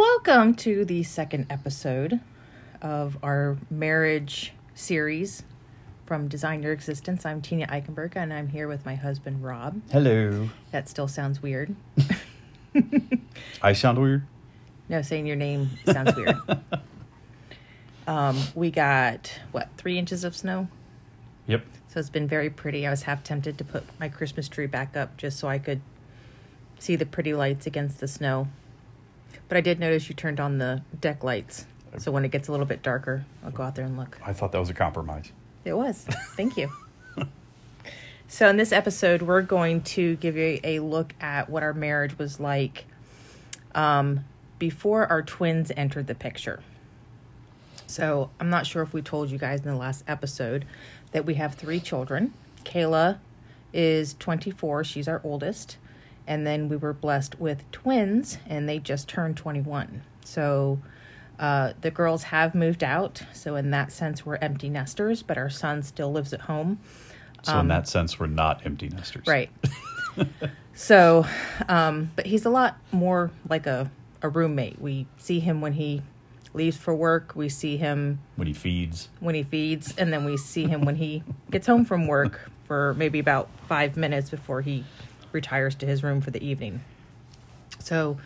Welcome to the second episode of our marriage series from Design Your Existence. I'm Tina Eichenberg and I'm here with my husband Rob. Hello. That still sounds weird. I sound weird. No, saying your name sounds weird. um, we got what three inches of snow, Yep. so it's been very pretty. I was half tempted to put my Christmas tree back up just so I could see the pretty lights against the snow. But I did notice you turned on the deck lights, so when it gets a little bit darker, I'll go out there and look. I thought that was a compromise. It was. Thank you. so, in this episode, we're going to give you a look at what our marriage was like um, before our twins entered the picture. So, I'm not sure if we told you guys in the last episode that we have three children. Kayla is 24, she's our oldest. And then we were blessed with twins, and they just turned 21. So, uh, the girls have moved out, so in that sense, we're empty nesters, but our son still lives at home. So in that sense, we're not empty nesters. Um, Right. so, um, but he's a lot more like a, a roommate. We see him when he leaves for work, we see him When he feeds. when he feeds, and then we see him when he gets home from work for maybe about five minutes before he retires to his room for the evening. So,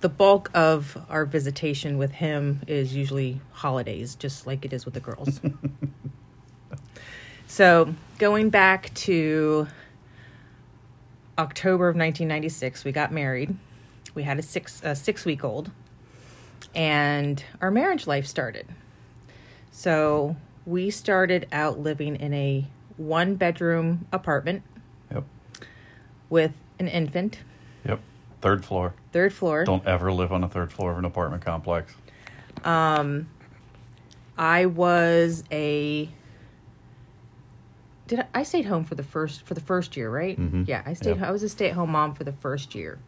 the bulk of our visitation with him is usually holidays, just like it is with the girls. so, going back to October of 1996, we got married. We had a six a six week old, and our marriage life started. So we started out living in a one bedroom apartment. With an infant, Yep. Third floor. third floor. Don't ever live on the third floor of an apartment complex. Um, I was a did I, I stayed home for the first for the first year, right? Mhm. Yeah, I stayed Yep. I was a stay-at-home mom for the first year.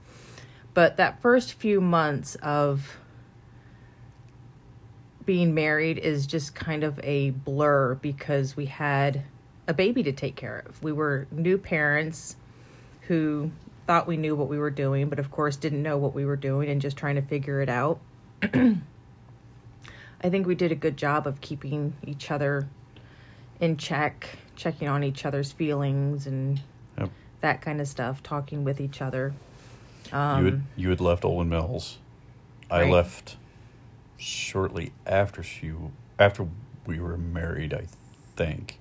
But that first few months of being married is just kind of a blur because we had a baby to take care of. We were new parents who thought we knew what we were doing, but of course didn't know what we were doing and just trying to figure it out. I think we did a good job of keeping each other in check, checking on each other's feelings and Yep. that kind of stuff, talking with each other. you had Um, you had left Olan Mills. I left shortly after she after we were married, I think,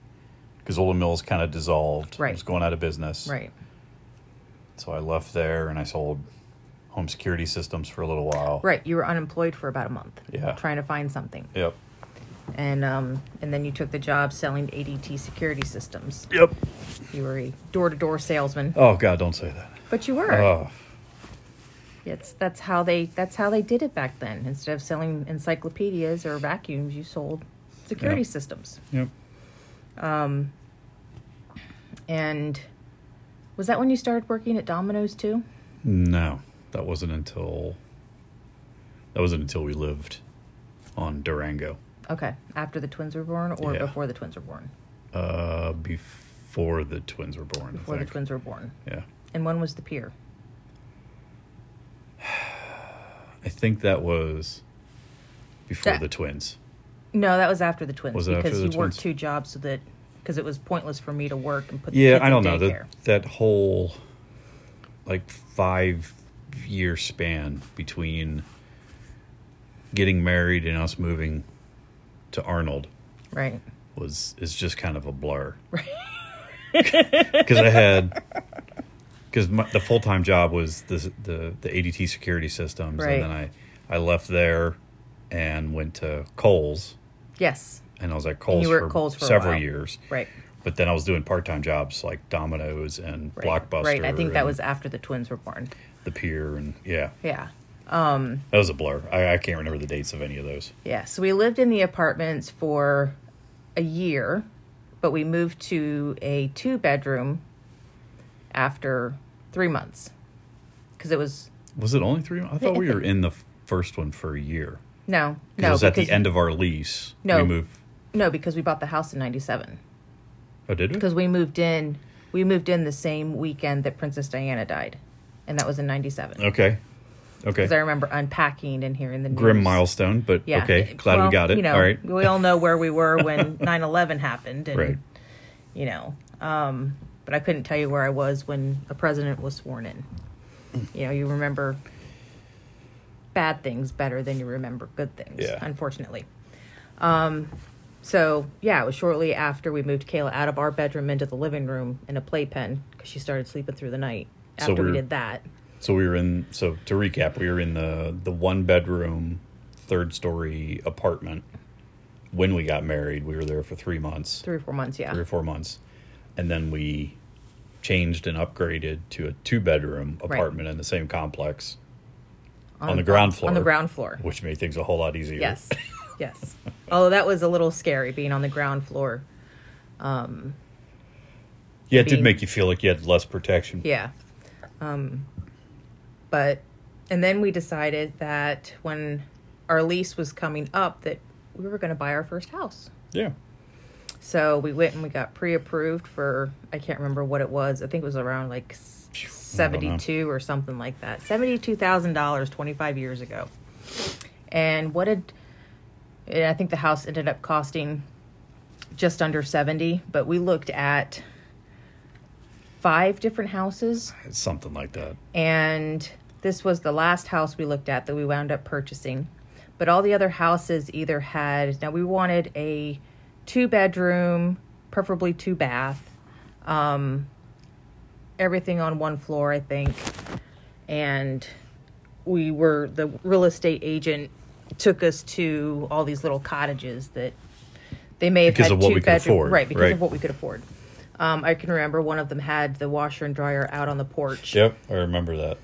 because Olan Mills kind of dissolved. Right. It was going out of business. right. So I left there and I sold home security systems for a little while. Right. You were unemployed for about a month. Yeah. Trying to find something. Yep. And um and then you took the job selling ADT security systems. Yep. You were a door-to-door salesman. Oh God, don't say that. But you were. Oh. It's that's how they that's how they did it back then. Instead of selling encyclopedias or vacuums, you sold security Yeah. systems. Yep. Um. And was that when you started working at Domino's too? No, that wasn't until that wasn't until we lived on Durango. Okay, after the twins were born or Yeah. before the twins were born? Uh, before the twins were born. Before the twins were born. Yeah, And when was the pier? I think that was before That- the twins. No, that was after the twins Was because you worked two jobs so that because it was pointless for me to work and put the Yeah, I don't know that that whole like five year span between getting married and us moving to Arnold Right. was is just kind of a blur. Right. Because I had because the full time job was the, the the ADT security systems, Right. and then I I left there and went to Kohl's, Yes. And I was at were for, at Kohl's for several years. Right. But then I was doing part time jobs like Domino's and Right. Blockbuster. Right. I think that was after the twins were born. the Pier, and yeah, Yeah. Um, that was a blur. I, I can't remember the dates of any of those. Yeah. So we lived in the apartments for a year, but we moved to a two bedroom after three months because it was Was it only three? I thought we were in the first one for a year. no, no, it was at the end of our lease. No. we moved. No, because we bought the house in '97. Oh, did we? Because we moved in, we moved in the same weekend that Princess Diana died, and that was in '97. Okay. Okay. Because I remember unpacking and hearing the news. Grim milestone, but Yeah. okay. Glad Well, we got it. You know, All right. we all know where we were when 9/11 happened, and Right. you know, um, but I couldn't tell you where I was when a president was sworn in. You know, you remember bad things better than you remember good things. Yeah. Unfortunately. Um, so yeah, it was shortly after we moved Kayla out of our bedroom into the living room in a playpen because she started sleeping through the night. After we we're- did that, So we were in. So to recap, we were in the the one bedroom, third story apartment. When we got married, we were there for three months, three or four months, yeah, three or four months, and then we changed and upgraded to a two bedroom Right. apartment in the same complex, on the ground floor. On the ground floor. which made things a whole lot easier. Yes, yes. Although that was a little scary being on the ground floor. Um, yeah, it did make you feel like you had less protection. yeah. Um, but, and then we decided that when our lease was coming up, that we were going to buy our first house. Yeah. So we went and we got pre-approved for I can't remember what it was. I think it was around like s- I don't know. seventy-two or something like that. Seventy-two thousand dollars twenty-five years ago. And what did and I think the house ended up costing just under seventy, but we looked at five different houses It's something like that. and this was the last house we looked at that we wound up purchasing. But all the other houses either had now we wanted a two bedroom, preferably two bath, um, everything on one floor, I think, and we were the real estate agent took us to all these little cottages that they may have Because had of what two we could bedroom afford, right because right. of what we could afford. Um, I can remember one of them had the washer and dryer out on the porch. Yep, I remember that.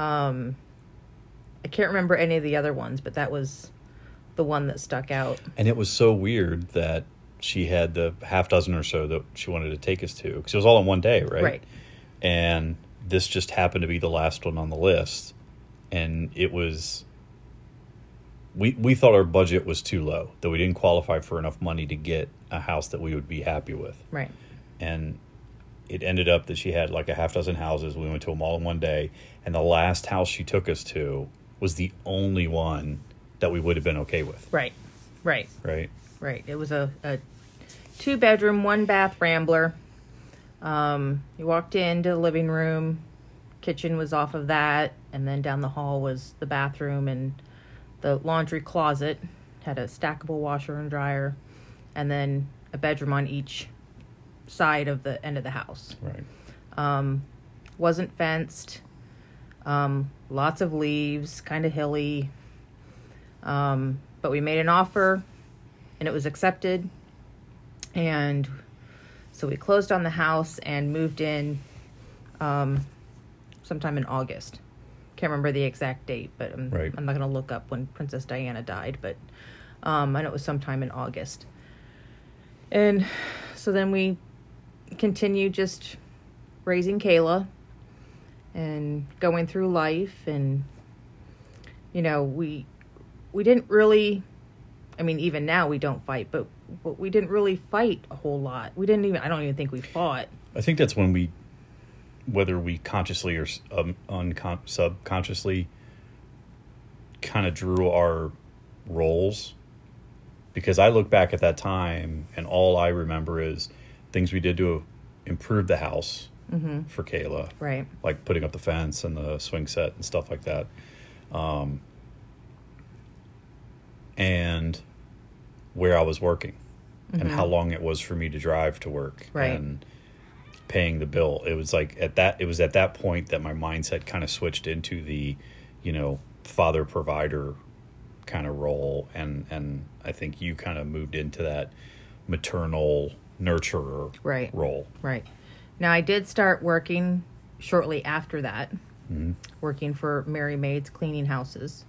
Um, I can't remember any of the other ones, but that was the one that stuck out. And it was so weird that she had the half dozen or so that she wanted to take us to because it was all in one day, right? Right. And this just happened to be the last one on the list, and it was. We we thought our budget was too low that we didn't qualify for enough money to get a house that we would be happy with, Right. and it ended up that she had like a half dozen houses. We went to them all in one day, and the last house she took us to was the only one that we would have been okay with, Right. Right. right? Right. It was a, a two bedroom, one bath rambler. Um, you walked into the living room, kitchen was off of that, and then down the hall was the bathroom and the laundry closet. Had a stackable washer and dryer, and then a bedroom on each side of the end of the house. Right. Um, wasn't fenced. Um, lots of leaves, kind of hilly. Um, but we made an offer and it was accepted. And so we closed on the house and moved in um, sometime in August. Can't remember the exact date, but I'm, Right. I'm not going to look up when Princess Diana died, but um, I know it was sometime in August. And so then we continued just raising Kayla and going through life and you know we we didn't really I mean even now we don't fight but but we didn't really fight a whole lot. We didn't even I don't even think we fought. I think that's when we, whether we consciously or um, uncon- subconsciously, kind of drew our roles. Because I look back at that time, and all I remember is things we did to improve the house for Kayla, Right. like putting up the fence and the swing set and stuff like that. Um, and where I was working and how long it was for me to drive to work Right. and paying the bill. It was like at that it was at that point that my mindset kind of switched into the, you know, father provider kind of role and and I think you kind of moved into that maternal nurturer Right. role. Right. Now I did start working shortly after that, working for Merry Maids cleaning houses.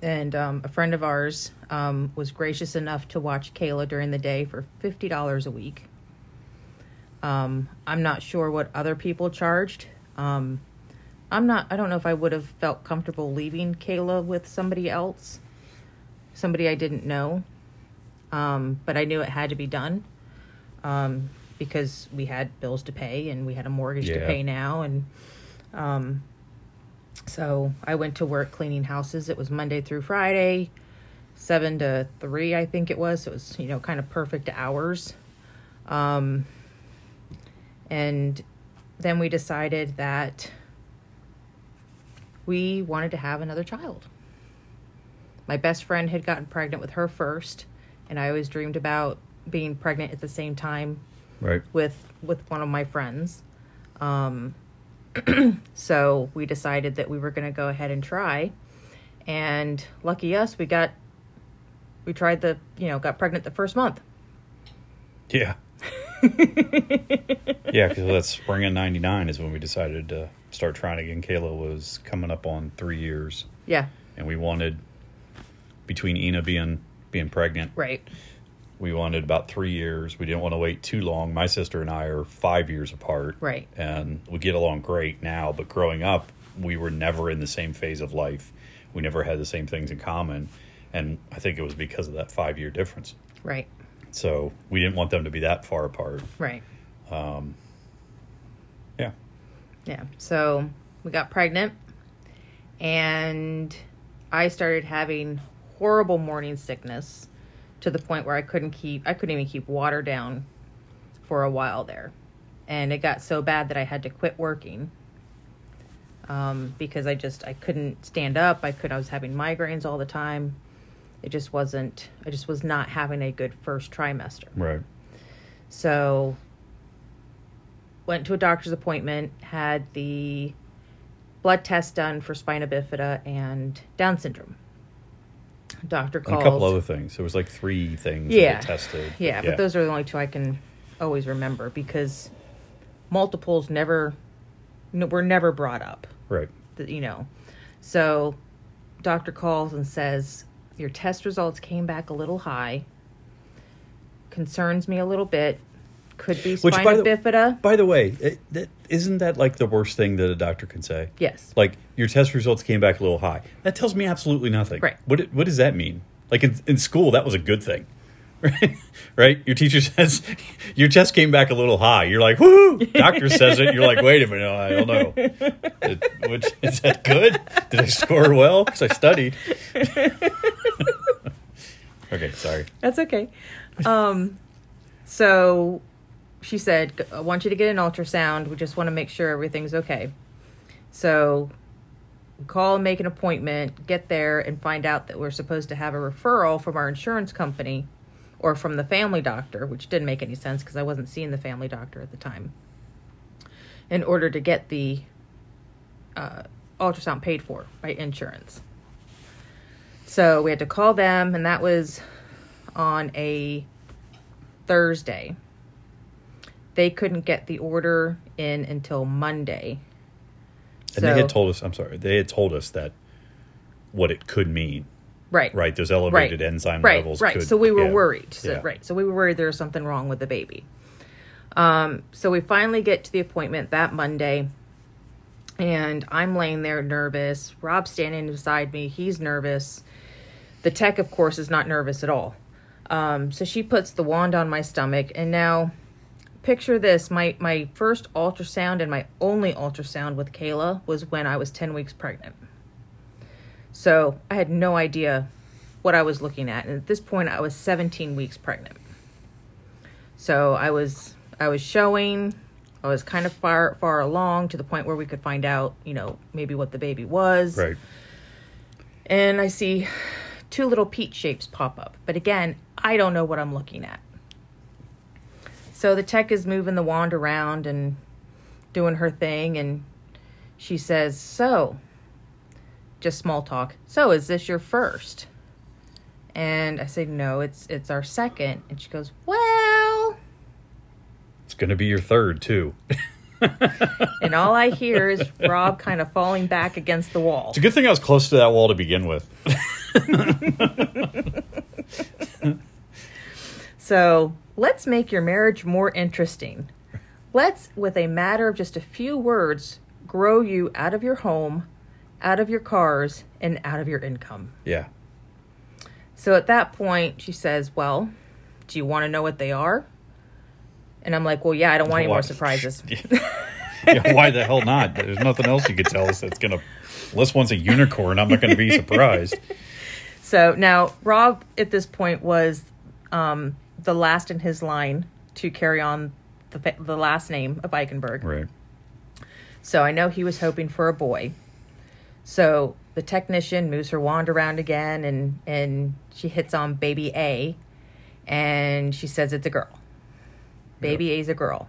And um, a friend of ours um, was gracious enough to watch Kayla during the day for fifty dollars a week. Um, I'm not sure what other people charged. Um, I'm not. I don't know if I would have felt comfortable leaving Kayla with somebody else, somebody I didn't know. Um, but I knew it had to be done um, because we had bills to pay and we had a mortgage to pay now, and um, So I went to work cleaning houses. It was Monday through Friday, seven to three, I think it was. So it was, you know, kind of perfect hours. Um, and then we decided that we wanted to have another child. My best friend had gotten pregnant with her first, and I always dreamed about being pregnant at the same time Right. with with one of my friends. Um, so we decided that we were going to go ahead and try, and lucky us, we got we tried the you know got pregnant the first month. Yeah. yeah, because that spring of '99 is when we decided to start trying again. Kayla was coming up on three years, Yeah, and we wanted between Ina being being pregnant, right, we wanted about three years. We didn't want to wait too long. My sister and I are five years apart, right, and we get along great now. But growing up, we were never in the same phase of life. We never had the same things in common, and I think it was because of that five year difference. right, So we didn't want them to be that far apart. right. Um, Yeah. Yeah. So we got pregnant and I started having horrible morning sickness to the point where I couldn't keep I couldn't even keep water down for a while there. And it got so bad that I had to quit working. Um, because I just I couldn't stand up. I could I was having migraines all the time. It just wasn't I just was not having a good first trimester. Right. So went to a doctor's appointment, had the blood test done for spina bifida and Down syndrome. Doctor And called. a couple other things. There was like three things Yeah. tested. yeah, but those are the only two I can always remember because multiples never were never brought up. right. You know, so doctor calls and says your test results came back a little high. Concerns me a little bit. Could be Which, by the- bifida. By the way, that, isn't that like the worst thing that a doctor can say? Yes. Like your test results came back a little high. That tells me absolutely nothing. Right. What what does that mean? Like in, in school, that was a good thing. Right? right? Your teacher says your test came back a little high. You're like, whoo! Doctor says it. You're like, wait a minute, I don't know. It- which, is that good? Did I score well? Because I studied. okay, sorry. That's okay. Um, so she said, I want you to get an ultrasound. We just want to make sure everything's okay. So call and make an appointment, get there, and find out that we're supposed to have a referral from our insurance company or from the family doctor, which didn't make any sense because I wasn't seeing the family doctor at the time, in order to get the uh, ultrasound paid for by insurance. So we had to call them, and that was on a Thursday. They couldn't get the order in until Monday. And they had told us, I'm sorry, they had told us that what it could mean, right, right? Those elevated right, enzyme right, levels. right. Could, so we were yeah, worried. So, yeah. Right. So we were worried there was something wrong with the baby. Um, so we finally get to the appointment that Monday, and I'm laying there nervous. Rob's standing beside me. He's nervous. The tech, of course, is not nervous at all. Um, so she puts the wand on my stomach, and now picture this my my first ultrasound and my only ultrasound with Kayla was when I was 10 weeks pregnant. So, I had no idea what I was looking at, and at this point I was 17 weeks pregnant. So, I was I was showing I was kind of far far along to the point where we could find out, you know, maybe what the baby was. Right. And I see two little peach shapes pop up. But again, I don't know what I'm looking at. So the tech is moving the wand around and doing her thing. And she says, So, just small talk. So, is this your first? And I say, No, it's it's our second. And she goes, Well, It's going to be your third, too. and all I hear is Rob kind of falling back against the wall. It's a good thing I was close to that wall to begin with. So let's make your marriage more interesting. Let's, with a matter of just a few words, grow you out of your home, out of your cars, and out of your income. Yeah. So at that point, she says, Well, do you want to know what they are? And I'm like, Well, yeah, I don't want any more surprises. Yeah, why the hell not? There's nothing else you could tell us that's gonna. Unless one's a unicorn, I'm not gonna be surprised. So now Rob at this point was um, the last in his line to carry on the the last name of Eichenberg. Right. So I know he was hoping for a boy. So the technician moves her wand around again and and she hits on baby A and she says it's a girl. Baby A's a girl.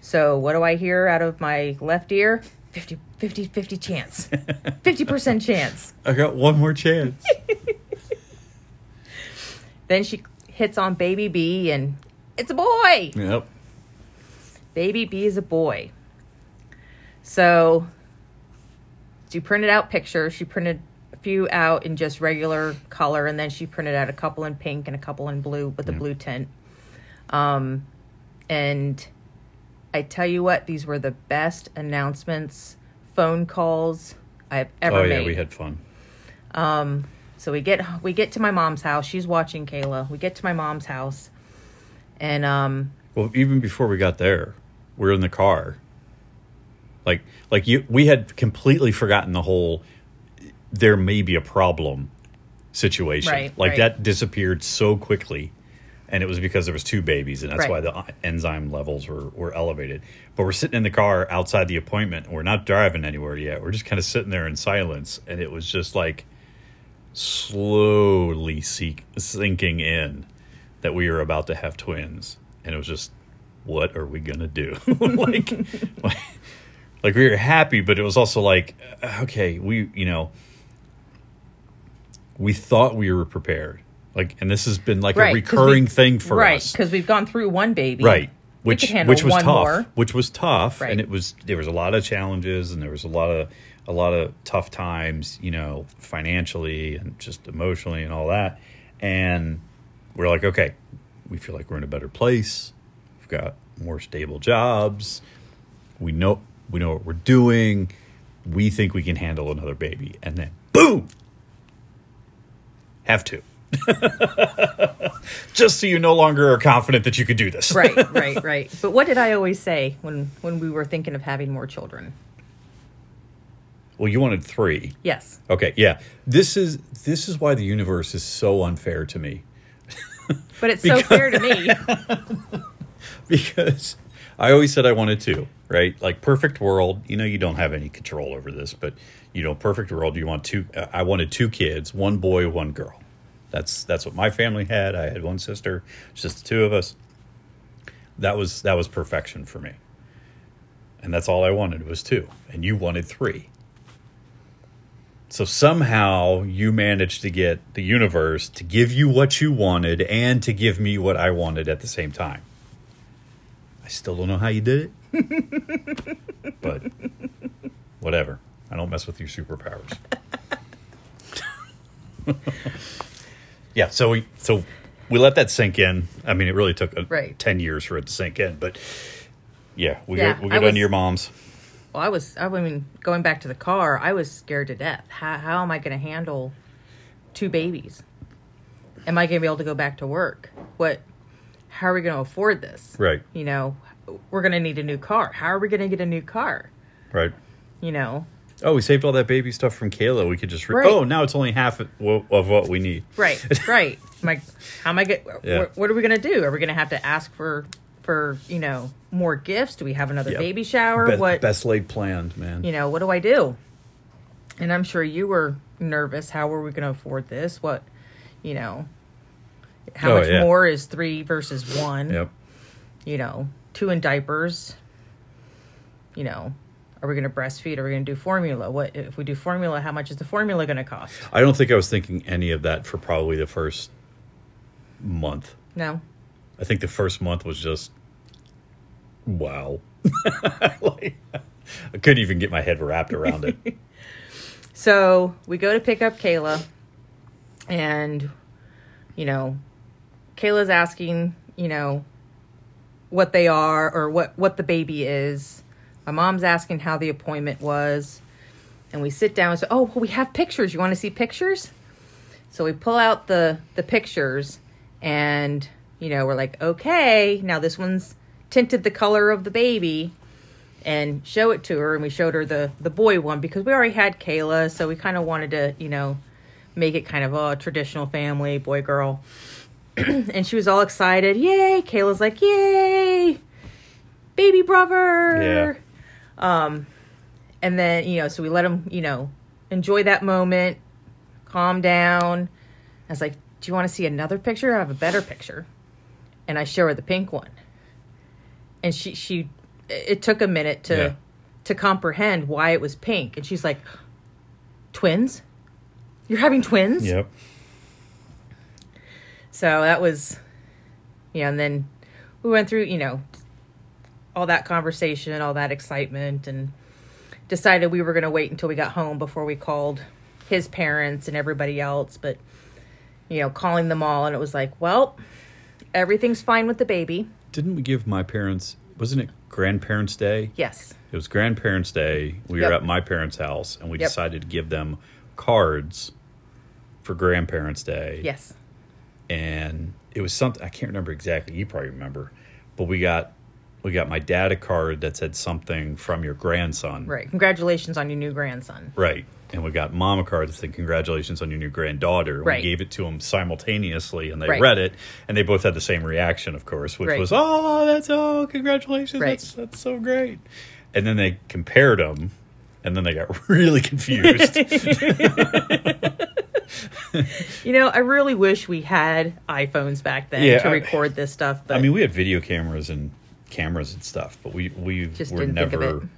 So what do I hear out of my left ear? 50 50 50 chance. 50% chance. I got one more chance. Then she hits on baby B and it's a boy. yep. Baby B is a boy. So she printed out pictures. She printed a few out in just regular color, and then she printed out a couple in pink and a couple in blue with the blue tint. Um, and I tell you what, these were the best announcements, phone calls I've ever made. Oh yeah, made. we had fun. So we get we get to my mom's house. She's watching Kayla. We get to my mom's house, and um, Well, even before we got there, we are in the car. Like, like you, we had completely forgotten the whole "there may be a problem" situation. Right, like right. that disappeared so quickly, and it was because there was two babies, and that's Right. why the enzyme levels were were elevated. But we're sitting in the car outside the appointment. We're not driving anywhere yet. We're just kind of sitting there in silence, and it was just like slowly seek, sinking in that we were about to have twins, and it was just, what are we gonna do? like, like, like we were happy, but it was also like, uh, okay, we, you know, we thought we were prepared. Like, and this has been like Right, a 'cause we- recurring thing for right us, right? because we've gone through one baby, right? Which which was tough. more. Which was tough, Right. and it was there was a lot of challenges, and there was a lot of a lot of tough times, you know, financially and just emotionally and all that. And we're like, okay, we feel like we're in a better place. We've got more stable jobs. We know we know what we're doing. We think we can handle another baby, and then boom, have to. Just so you no longer are confident that you could do this. right, right, right. But what did I always say when when we were thinking of having more children? Well, you wanted three. Yes, Okay, yeah. This is this is why the universe is so unfair to me but it's so fair to me. because I always said I wanted two, right? Like perfect world, you know, you don't have any control over this, but you know, perfect world, you want two. Uh, I wanted two kids, one boy, one girl. That's that's what my family had. I had one sister, it's just the two of us. That was that was perfection for me, and that's all I wanted was two, and you wanted three. So somehow you managed to get the universe to give you what you wanted and to give me what I wanted at the same time. I still don't know how you did it. But whatever. I don't mess with your superpowers. yeah, so we so we let that sink in. I mean, it really took uh Right. 10 years for it to sink in, but yeah, we Yeah, go we go down to your mom's. Well, I was, I mean, going back to the car, I was scared to death. How, how am I going to handle two babies? Am I going to be able to go back to work? What, how are we going to afford this? Right. You know, we're going to need a new car. How are we going to get a new car? Right. You know, Oh, we saved all that baby stuff from Kayla. We could just re- Right. Oh, now it's only half of of what we need. right, right. My, how am I get? Yeah. What, what are we going to do? Are we going to have to ask for, for you know, more gifts? Do we have another Yeah. baby shower? Be- what? best laid planned, man. you know, what do I do? And I'm sure you were nervous. How are we going to afford this? What, you know, how Oh, much yeah. more is three versus one? Yep. You know, two in diapers. You know, are we going to breastfeed? Are we going to do formula? What if we do formula? How much is the formula going to cost? I don't think I was thinking any of that for probably the first month. No. I think the first month was just wow. like, I couldn't even get my head wrapped around it. So we go to pick up Kayla, and you know, Kayla's asking, you know, what they are or what what the baby is. My mom's asking how the appointment was, and we sit down and say, "Oh, well, we have pictures. You want to see pictures?" So we pull out the the pictures, and you know, we're like, "Okay, now this one's tinted the color of the baby." and show it to her. And we showed her the the boy one because we already had Kayla, so we kind of wanted to, you know, make it kind of a traditional family boy girl. and she was all excited. Yay! Kayla's like, yay, baby brother. Yeah. Um, and then you know, so we let him, you know, enjoy that moment, calm down. I was like, do you want to see another picture? I have a better picture. And I show her the pink one. And she she it took a minute to Yeah. to comprehend why it was pink. And she's like, Twins? You're having twins? Yep. So that was yeah, and then we went through, you know, all that conversation, all that excitement and decided we were going to wait until we got home before we called his parents and everybody else, but you know, calling them all and it was like, well, everything's fine with the baby. Didn't we give my parents? Wasn't it Grandparents' Day? Yes. It was Grandparents' Day. We Yep. were at my parents' house, and we Yep. decided to give them cards for Grandparents' Day. Yes. And it was something I can't remember exactly. You probably remember, but we got we got my dad a card that said something from your grandson, Right. Congratulations on your new grandson. Right. And we got mom a card that said congratulations on your new granddaughter. Right. We gave it to them simultaneously, and they Right. read it, and they both had the same reaction, of course, which Right. was, "Oh, that's oh, congratulations, Right. that's that's so great." And then they compared them, and then they got really confused. You know, I really wish we had iPhones back then Yeah, to I- record this stuff, but I mean, we had video cameras and cameras and stuff, but we we Just were didn't think never.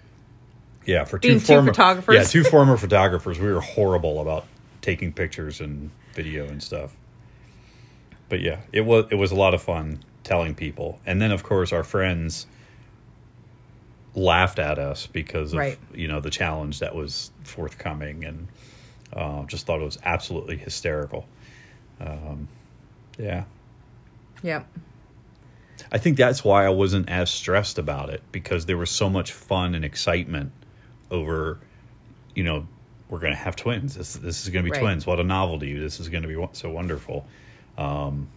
Yeah, for Being two two former photographers. Yeah, two former photographers, we were horrible about taking pictures and video and stuff. But yeah, it was it was a lot of fun telling people, and then of course our friends laughed at us because of Right. you know the challenge that was forthcoming, and uh, just thought it was absolutely hysterical. Um, yeah. yep. I think that's why I wasn't as stressed about it because there was so much fun and excitement over, you know, we're going to have twins. This, this is going to be Right. twins. What a novelty! This is going to be so wonderful. Um,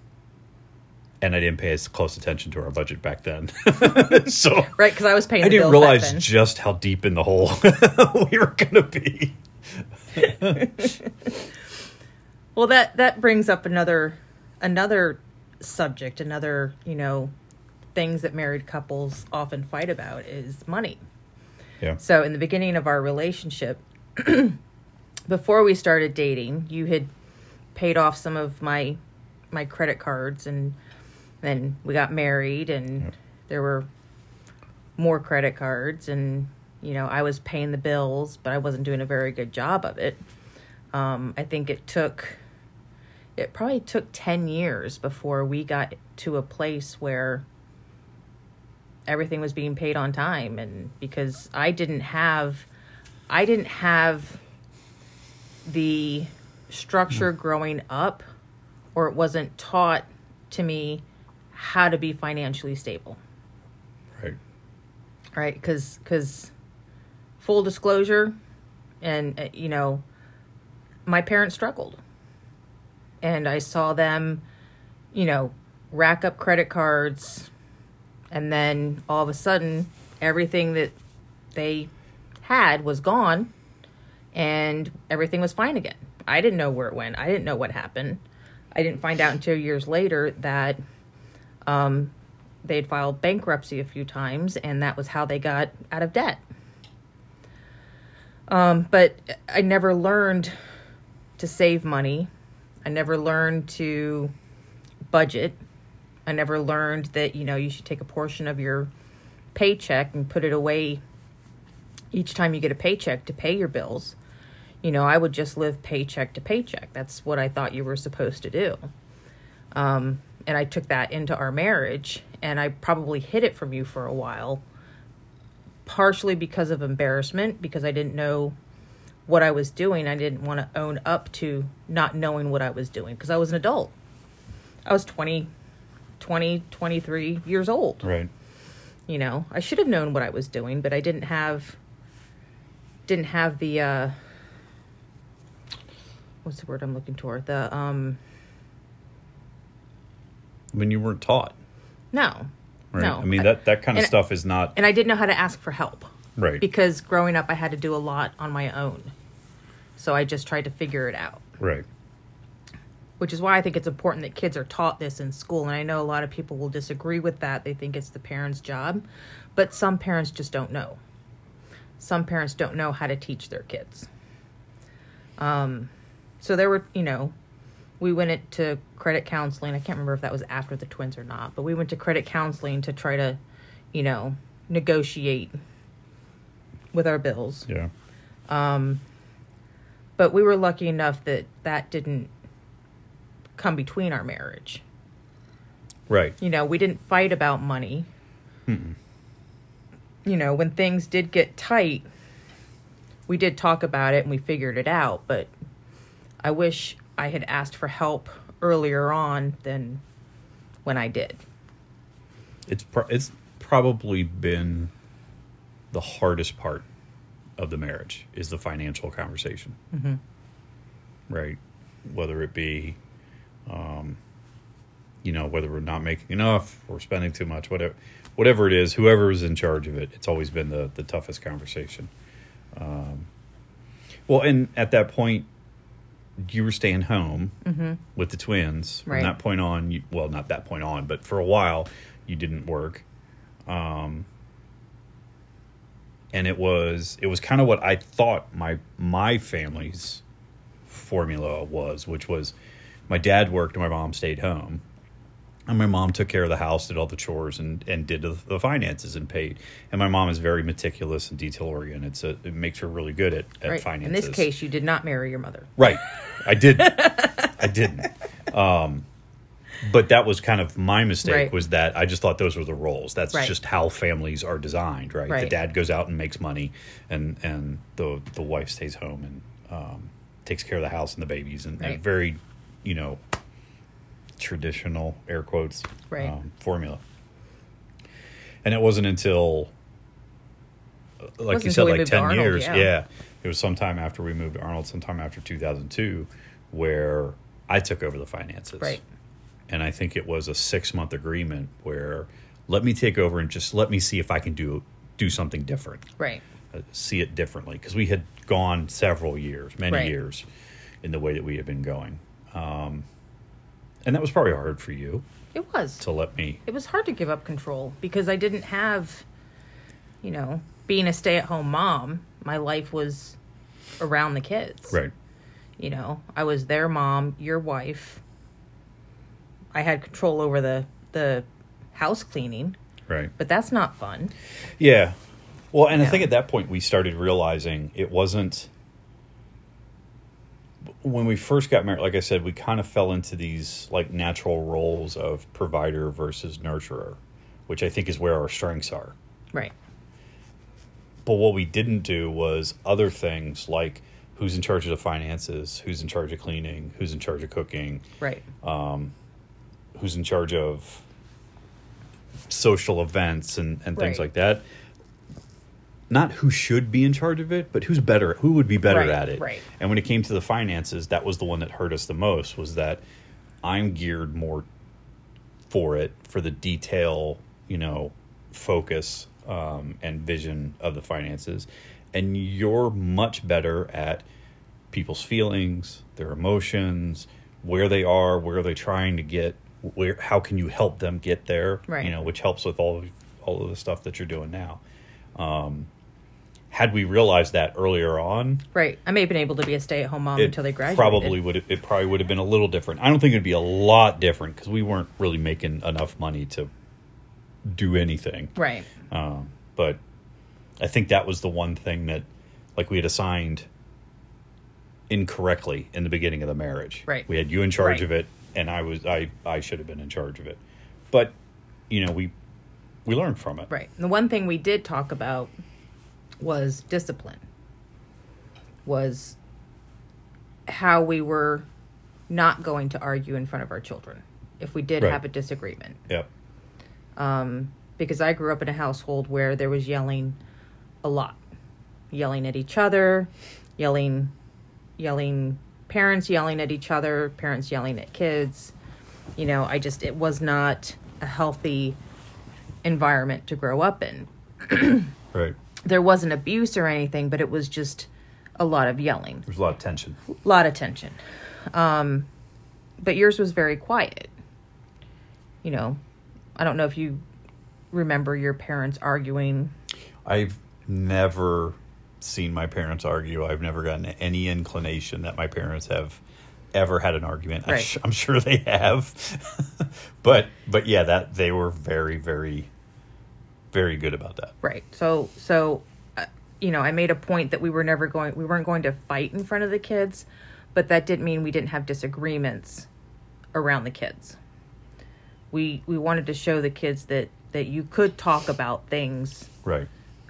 and I didn't pay as close attention to our budget back then, so Right, because I was paying I didn't realize just how deep in the hole we were going to be. Well, that that brings up another another subject, another you know things that married couples often fight about is money. Yeah, So, in the beginning of our relationship, before we started dating, you had paid off some of my my credit cards, and then we got married, and there were more credit cards, and you know I was paying the bills, but I wasn't doing a very good job of it. Um, I think it took it probably took 10 years before we got to a place where everything was being paid on time and because I didn't have I didn't have the structure growing up or it wasn't taught to me how to be financially stable. Right. right? Because because full disclosure and uh, you know my parents struggled. And i saw them you know rack up credit cards and then all of a sudden everything that they had was gone and everything was fine again. I didn't know where it went. I didn't know what happened. I didn't find out until years later that um, they'd filed bankruptcy a few times and that was how they got out of debt. Um, but i never learned to save money. I never learned to budget. I never learned that you know you should take a portion of your paycheck and put it away each time you get a paycheck to pay your bills. You know i would just live paycheck to paycheck. That's what i thought you were supposed to do. Um, and I took that into our marriage, and I probably hid it from you for a while, partially because of embarrassment, because I didn't know what I was doing. I didn't want to own up to not knowing what I was doing because I was an adult. I was 20, 20, 23 years old. Right. You know, I should have known what I was doing, but I didn't have didn't have the uh what's the word I'm looking for? The um When you weren't taught. no. Right. No. I mean that that kind of and- stuff is not and I didn't know how to ask for help. Right. Because growing up, I had to do a lot on my own. So I just tried to figure it out, Right. which is why I think it's important that kids are taught this in school. And I know a lot of people will disagree with that. They think it's the parents' job, but some parents just don't know. Some parents don't know how to teach their kids. Um, so there were, you know, we went into credit counseling. I can't remember if that was after the twins or not, but we went to credit counseling to try to, you know, negotiate with our bills. Yeah. Um, but we were lucky enough that that didn't come between our marriage. Right. You know, we didn't fight about money. You know, when things did get tight, we did talk about it and we figured it out. But I wish I had asked for help earlier on than when I did. It's pro- it's probably been the hardest part of the marriage is the financial conversation. Mm-hmm. Right. Whether it be, um, you know, whether we're not making enough or spending too much, whatever, whatever it is, whoever is in charge of it, it's always been the the toughest conversation. Um, well, and at that point, you were staying home with the twins. Right. From that point on, you, well, not that point on, but for a while, you didn't work. Um, and it was it was kind of what I thought my my family's formula was, which was my dad worked and my mom stayed home. And my mom took care of the house, did all the chores, and, and did the, the finances and paid. And my mom is very meticulous and detail oriented, so it makes her really good at, at right. finances. In this case, you did not marry your mother. Right. I did. I didn't. Um, but that was kind of my mistake Right. was that I just thought those were the roles. That's Right. just how families are designed, right? The dad goes out and makes money, and and the the wife stays home and um, takes care of the house and the babies, and, and very, you know, traditional air quotes Right. um, formula. And it wasn't until, like you said, like ten Arnold, years. yeah. yeah, it was sometime after we moved to Arnold, sometime after two thousand two, where I took over the finances. Right. And I think it was a six month agreement where let me take over and just let me see if I can do do something different, Right. uh, see it differently because we had gone several years, many Right. years, in the way that we had been going, um, and that was probably hard for you It was. to let me. it was hard to give up control because I didn't have, you know, being a stay at home mom, my life was around the kids. Right. You know, I was their mom, your wife. I had control over the the house cleaning, Right. but that's not fun. Yeah. Well, and I think at that point we started realizing it wasn't when we first got married, like I said, we kind of fell into these like natural roles of provider versus nurturer, which I think is where our strengths are. Right. But what we didn't do was other things like who's in charge of the finances, who's in charge of cleaning, who's in charge of cooking, Right. Um, who's in charge of social events and, and things Right. like that. Not who should be in charge of it, but who's better, who would be better Right, at it. right. And when it came to the finances, that was the one that hurt us the most. Was that I'm geared more for it for the detail, you know, focus um, and vision of the finances, and you're much better at people's feelings, their emotions, where they are, where they're they trying to get, where how can you help them get there? Right. You know, which helps with all of, all of the stuff that you're doing now. Um, had we realized that earlier on, Right. I may have been able to be a stay at home mom it until they graduated. probably would it probably would have been a little different. I don't think it'd be a lot different because we weren't really making enough money to do anything. Right. Um, but I think that was the one thing that, like, we had assigned incorrectly in the beginning of the marriage. Right. We had you in charge Right. of it, and I was I I should have been in charge of it. But you know we we learned from it. Right. And the one thing we did talk about was discipline. Was how we were not going to argue in front of our children if we did Right. have a disagreement. Yep. Um, because I grew up in a household where there was yelling a lot. Yelling at each other, yelling yelling parents yelling at each other, parents yelling at kids. You know, I just it was not a healthy environment to grow up in. Right. There wasn't abuse or anything, but it was just a lot of yelling, There's a lot of tension. a lot of tension. Um, but yours was very quiet. You know, I don't know if you remember your parents arguing. I've never seen my parents argue. I've never gotten any inclination that my parents have ever had an argument. I'm, Right. I'm sure they have, but but yeah, that they were very very very good about that. Right. So so uh, you know, I made a point that we were never going we weren't going to fight in front of the kids, but that didn't mean we didn't have disagreements around the kids. We we wanted to show the kids that that you could talk about things Right.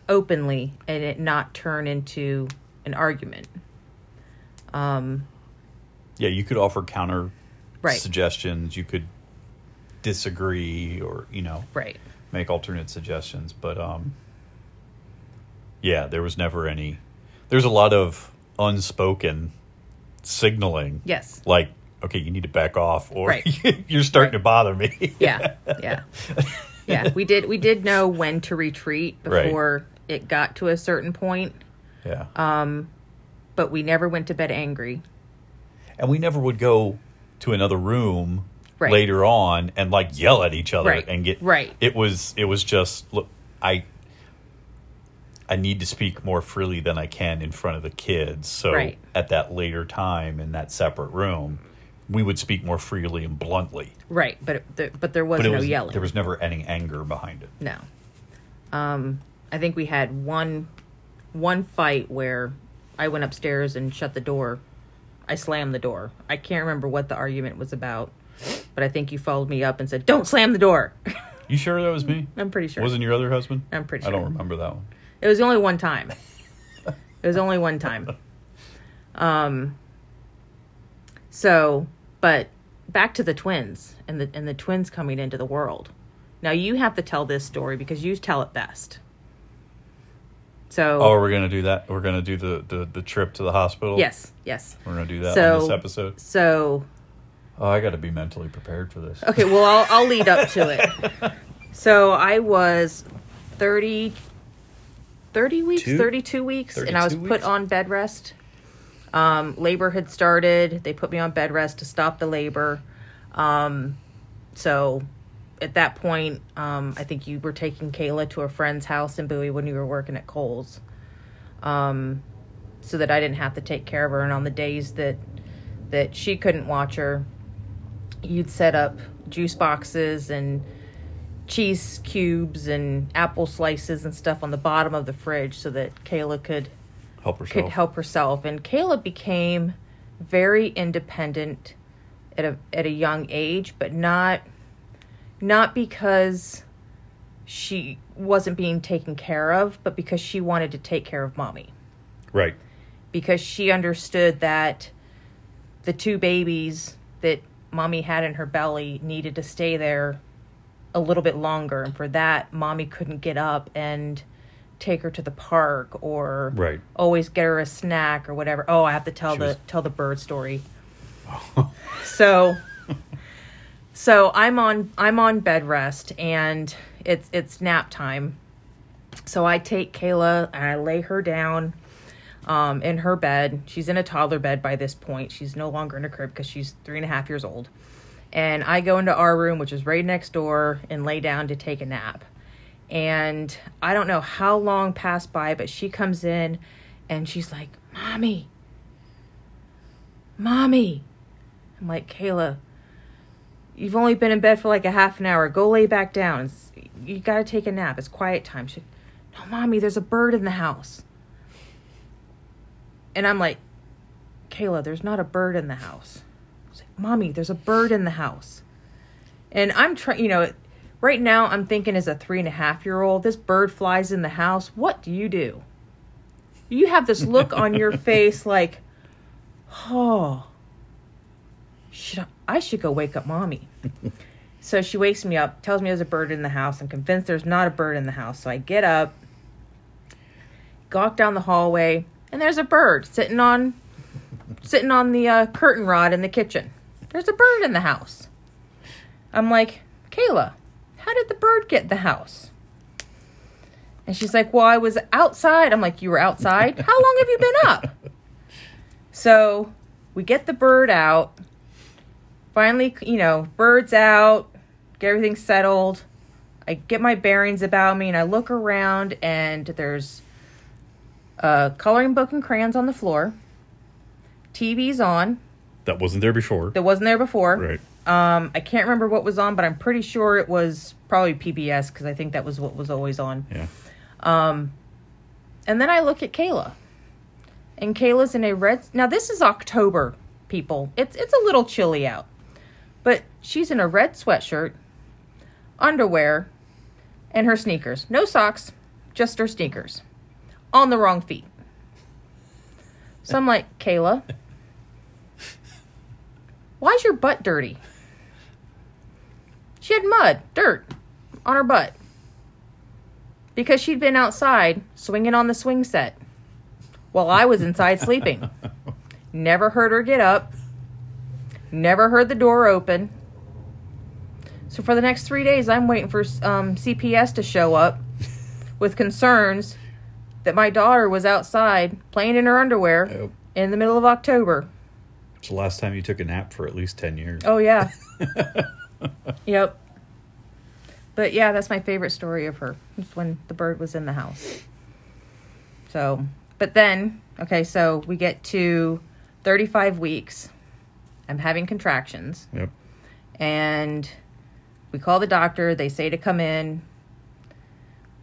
openly and it not turn into an argument. Um Yeah, you could offer counter Right. suggestions. You could disagree, or you know, right. Make alternate suggestions. But um, yeah, there was never any. There's a lot of unspoken signaling. Yes. Like, okay, you need to back off, or Right. you're starting Right. to bother me. Yeah. Yeah. Yeah, we did we did know when to retreat Right. before it got to a certain point. yeah. Um, but we never went to bed angry. and we never would go to another room Right. later on and like yell at each other Right. and get Right. It was it was just look, I I need to speak more freely than I can in front of the kids. So Right. at that later time in that separate room, we would speak more freely and bluntly. Right, but it, but there was But no was yelling. there was never any anger behind it. no. Um, I think we had one one fight where I went upstairs and shut the door. I slammed the door. I can't remember what the argument was about, but I think you followed me up and said, "Don't slam the door." You sure that was me? I'm pretty sure. Wasn't your other husband? I'm pretty sure. I don't remember that one. It was only one time. it was only one time. Um. So, but back to the twins and the and the twins coming into the world. Now you have to tell this story because you tell it best. So Oh, we're gonna do that. We're gonna do the, the, the trip to the hospital. yes, yes. We're gonna do that So- on this episode. So Oh, I got to be mentally prepared for this. okay, well I'll I'll lead up to it. So I was 30 30 weeks, Two? 32 weeks and I was 32 put on bed rest. Um labor had started. They put me on bed rest to stop the labor. Um so at that point, um, I think you were taking Kayla to a friend's house in Bowie when you were working at Kohl's. Um, so that I didn't have to take care of her. And on the days that that she couldn't watch her, you'd set up juice boxes and cheese cubes and apple slices and stuff on the bottom of the fridge so that Kayla could Help herself. could help herself. And Kayla became very independent at a at a young age, but not not because she wasn't being taken care of, but because she wanted to take care of mommy. Right. Because she understood that the two babies that mommy had in her belly needed to stay there a little bit longer. And for that, mommy couldn't get up and take her to the park or Right. always get her a snack or whatever. Oh, I have to tell She the was- tell the bird story. so so I'm on I'm on bed rest and it's it's nap time. So I take Kayla and I lay her down um, in her bed. She's in a toddler bed by this point. She's no longer in a crib because she's three and a half years old. And I go into our room, which is right next door, and lay down to take a nap. And I don't know how long passed by, but she comes in and she's like, Mommy, Mommy. I'm like, Kayla, you've only been in bed for like a half an hour. Go lay back down. It's, you got to take a nap. It's quiet time. She, no, Mommy, there's a bird in the house. And I'm like, Kayla, there's not a bird in the house. Like, Mommy, there's a bird in the house. And I'm trying, you know, right now I'm thinking as a three and a half year old, this bird flies in the house. What do you do? You have this look on your face like, oh, should I, I should go wake up mommy. so she wakes me up, tells me there's a bird in the house. I'm convinced there's not a bird in the house. So I get up, walk down the hallway, and there's a bird sitting on sitting on the uh, curtain rod in the kitchen. There's a bird in the house. I'm like, Kayla, how did the bird get the house? And she's like, Well, I was outside. I'm like, You were outside? How long have you been up? So we get the bird out. Finally, you know, bird's out, get everything settled. I get my bearings about me and I look around and there's a coloring book and crayons on the floor. TV's on. That wasn't there before. That wasn't there before. Right. Um, I can't remember what was on, but I'm pretty sure it was probably PBS because I think that was what was always on. Yeah. Um, And then I look at Kayla, and Kayla's in a red. Now this is October, people. It's it's a little chilly out, but she's in a red sweatshirt, underwear, and her sneakers. No socks, just her sneakers, on the wrong feet. So I'm like, Kayla, why's your butt dirty? She had mud, dirt, on her butt because she'd been outside swinging on the swing set while I was inside sleeping. Never heard her get up. Never heard the door open. So for the next three days, I'm waiting for um, CPS to show up with concerns that my daughter was outside playing in her underwear Yep. in the middle of October. It's the last time you took a nap for at least 10 years. Oh yeah. yep. But yeah, that's my favorite story of her. It's when the bird was in the house. So, but then, okay, so we get to 35 weeks. I'm having contractions Yep. and we call the doctor, they say to come in.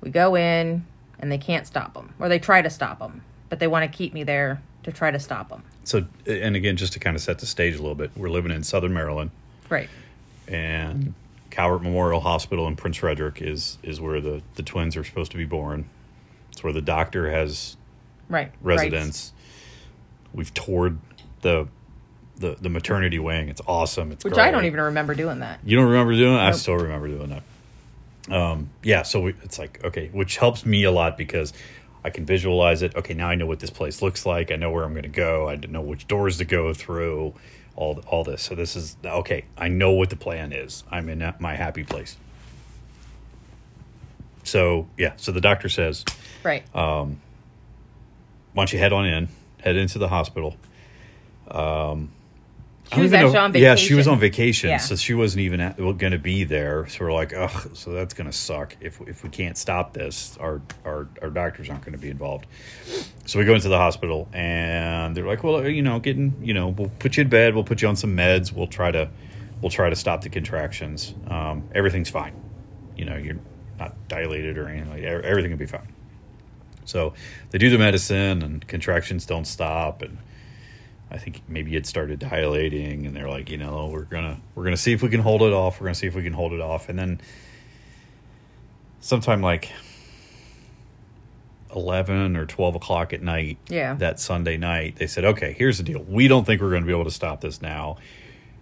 We go in and they can't stop them or they try to stop them, but they want to keep me there to try to stop them. So, and again, just to kind of set the stage a little bit, we're living in Southern Maryland, Right. and Calvert Memorial Hospital in Prince Frederick is is where the the twins are supposed to be born. It's where the doctor has Right. Right. residence. We've toured the the the maternity wing. It's awesome. It's Which great. I don't even remember doing that. You don't remember doing it? I still remember doing that. Um, yeah, so we, it's like okay, which helps me a lot because I can visualize it. Okay, now I know what this place looks like. I know where I'm going to go. I know which doors to go through. All all this. So this is okay. I know what the plan is. I'm in my happy place. So yeah, so the doctor says, Right. Um, why don't you head on in, head into the hospital. She was actually on vacation. Yeah, she was on vacation, Yeah. so she wasn't even going to be there. So we're like, ugh, so that's going to suck if if we can't stop this. Our our our doctors aren't going to be involved. So we go into the hospital, and they're like, well, you know, getting, you know, we'll put you in bed, we'll put you on some meds, we'll try to we'll try to stop the contractions. Um, everything's fine. You know, you're not dilated or anything like that. Everything will be fine. So they do the medicine, and contractions don't stop, and I think maybe it started dilating, and they're like, you know, we're gonna we're gonna see if we can hold it off. We're gonna see if we can hold it off, and then sometime like eleven or twelve o'clock at night, Yeah. that Sunday night, they said, okay, here's the deal. We don't think we're to be able to stop this now.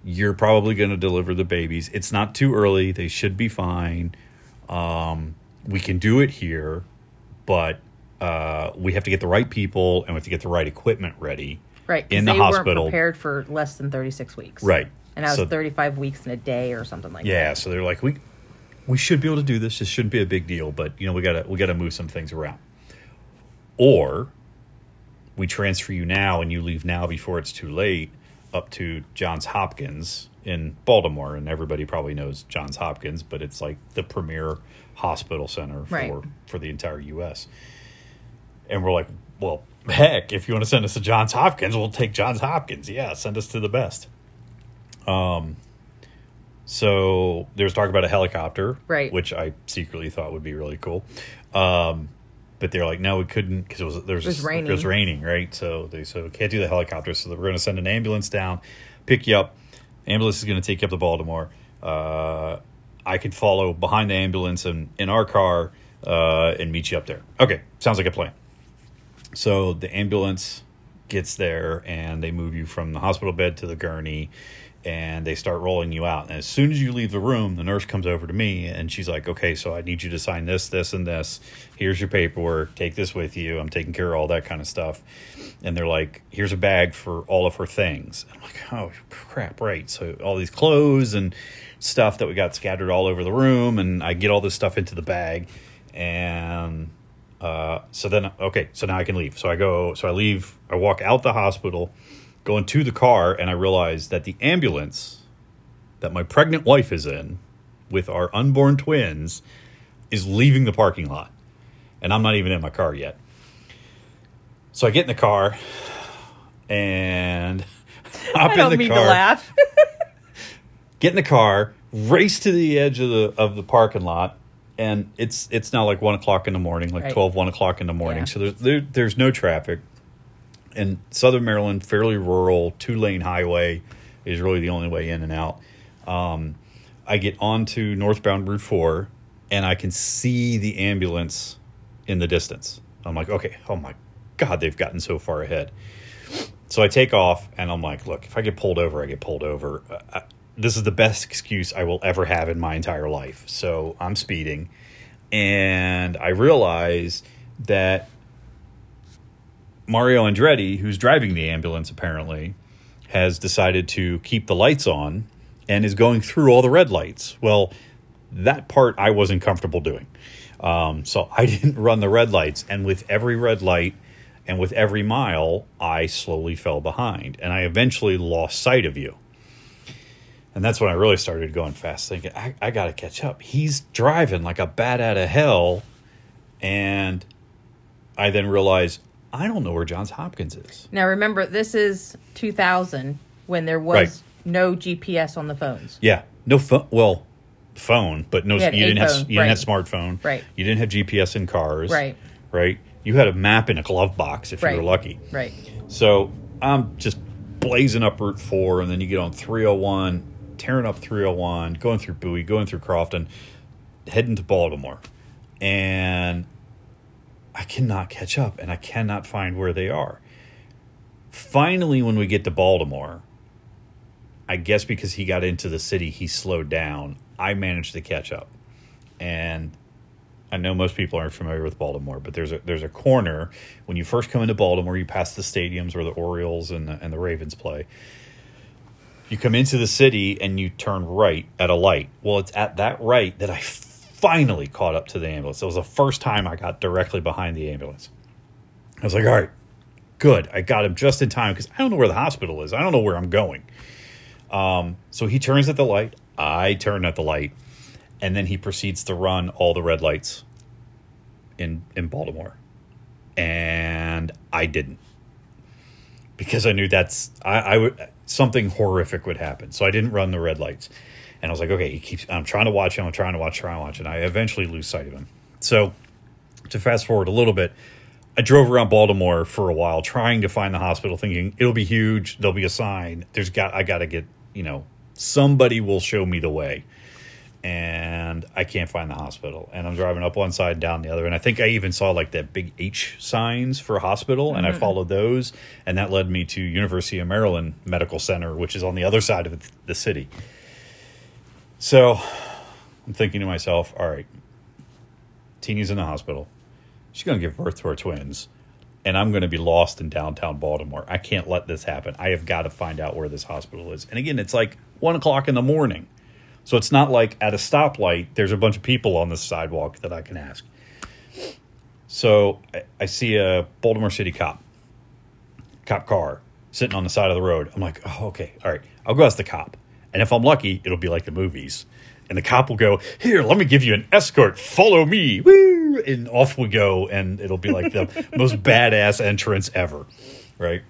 You're probably to deliver the babies. It's not too early. They should be fine. Um, we can do it here, but uh, we have to get the right people and we have to get the right equipment ready. Right. in the they hospital. weren't prepared for less than 36 weeks. Right. And I was So- 35 weeks in a day or something like Yeah, that. Yeah. So they're like, we we should be able to do this. This shouldn't be a big deal, but you know, we gotta we gotta move some things around. Or we transfer you now and you leave now before it's too late up to Johns Hopkins in Baltimore, and everybody probably knows Johns Hopkins, but it's like the premier hospital center for Right. for the entire U.S. And we're like, well, heck, if you want to send us to Johns Hopkins, we'll take Johns Hopkins. Yeah, send us to the best. Um, So there was talk about a helicopter, Right. Which I secretly thought would be really cool. Um, but they're like, no, we couldn't because it was there was, It was just- raining. It was raining, right? So they said we can't do the helicopter. So we're going to send an ambulance down, pick you up. Ambulance is going to take you up to Baltimore. Uh, I can follow behind the ambulance and in our car uh, and meet you up there. Okay, sounds like a plan. So the ambulance gets there and they move you from the hospital bed to the gurney and they start rolling you out. And as soon as you leave the room, the nurse comes over to me and she's like, Okay, so I need you to sign this, this, and this. Here's your paperwork. Take this with you. I'm taking care of all that kind of stuff. And they're like, Here's a bag for all of her things. I'm like, Oh, crap, right. So all these clothes and stuff that we got scattered all over the room. And I get all this stuff into the bag and Uh, so then, okay, so now I can leave. So I go, so I leave, I walk out the hospital, go into the car, and I realize that the ambulance that my pregnant wife is in with our unborn twins is leaving the parking lot. And I'm not even in my car yet. So I get in the car and hop I don't in the mean car to laugh. get in the car, race to the edge of the of the parking lot, and it's it's now like one o'clock in the morning, like Right. 12, 1 o'clock in the morning. Yeah. So there's there, there's no traffic. In Southern Maryland, fairly rural, two lane highway is really the only way in and out. Um, I get onto northbound Route Four, and I can see the ambulance in the distance. I'm like, okay, oh my god, they've gotten so far ahead. So I take off, and I'm like, look, if I get pulled over, I get pulled over. I, this is the best excuse I will ever have in my entire life. So I'm speeding, and I realize that Mario Andretti, who's driving the ambulance, apparently, has decided to keep the lights on and is going through all the red lights. Well, that part I wasn't comfortable doing. Um, so I didn't run the red lights. And with every red light and with every mile, I slowly fell behind. And I eventually lost sight of you. And that's when I really started going fast, thinking, I, I got to catch up. He's driving like a bat out of hell. And I then realized, I don't know where Johns Hopkins is. now remember, this is 2000 when there was Right. no GPS on the phones. Yeah, no phone. Well, phone, but no. You You, didn't have. phone, You didn't have smartphone. Right. You didn't have GPS in cars. Right. Right. You had a map in a glove box if Right. you were lucky. Right. So I'm just blazing up Route Four, and then you get on 301, tearing up 301, going through Bowie, going through Crofton, heading to Baltimore, and I cannot catch up, and I cannot find where they are. Finally, when we get to Baltimore, I guess because he got into the city, he slowed down. I managed to catch up, and I know most people aren't familiar with Baltimore, but there's a there's a corner when you first come into Baltimore. You pass the stadiums where the Orioles and the, and the Ravens play. You come into the city and you turn right at a light. Well, it's at that right that I finally caught up to the ambulance. It was the first time I got directly behind the ambulance. I was like, all right, good. I got him just in time because I don't know where the hospital is. I don't know where I'm going. Um, so he turns at the light. I turn at the light, and then he proceeds to run all the red lights in in Baltimore, and I didn't because I knew that's I, I would something horrific would happen. So I didn't run the red lights, and I was like, okay, he keeps. I'm trying to watch him. I'm trying to watch, trying to watch, and I eventually lose sight of him. So to fast forward a little bit, I drove around Baltimore for a while trying to find the hospital, thinking it'll be huge. There'll be a sign. There's got I got to get you know somebody will show me the way, and I can't find the hospital. And I'm driving up one side, and down the other, and I think I even saw like that big H signs for hospital, and I mm-hmm. followed those, and that led me to University of Maryland Medical Center, which is on the other side of the city. So I'm thinking to myself, all right, Teeny's in the hospital. She's going to give birth to her twins. And I'm going to be lost in downtown Baltimore. I can't let this happen. I have got to find out where this hospital is. And again, it's like one o'clock in the morning. So it's not like at a stoplight, there's a bunch of people on the sidewalk that I can ask. So I, I see a Baltimore City cop, cop car sitting on the side of the road. I'm like, oh, okay, all right. I'll go ask the cop. And if I'm lucky, it'll be like the movies. And the cop will go, Here, let me give you an escort. Follow me. Woo! And off we go. And it'll be like the most badass entrance ever. Right?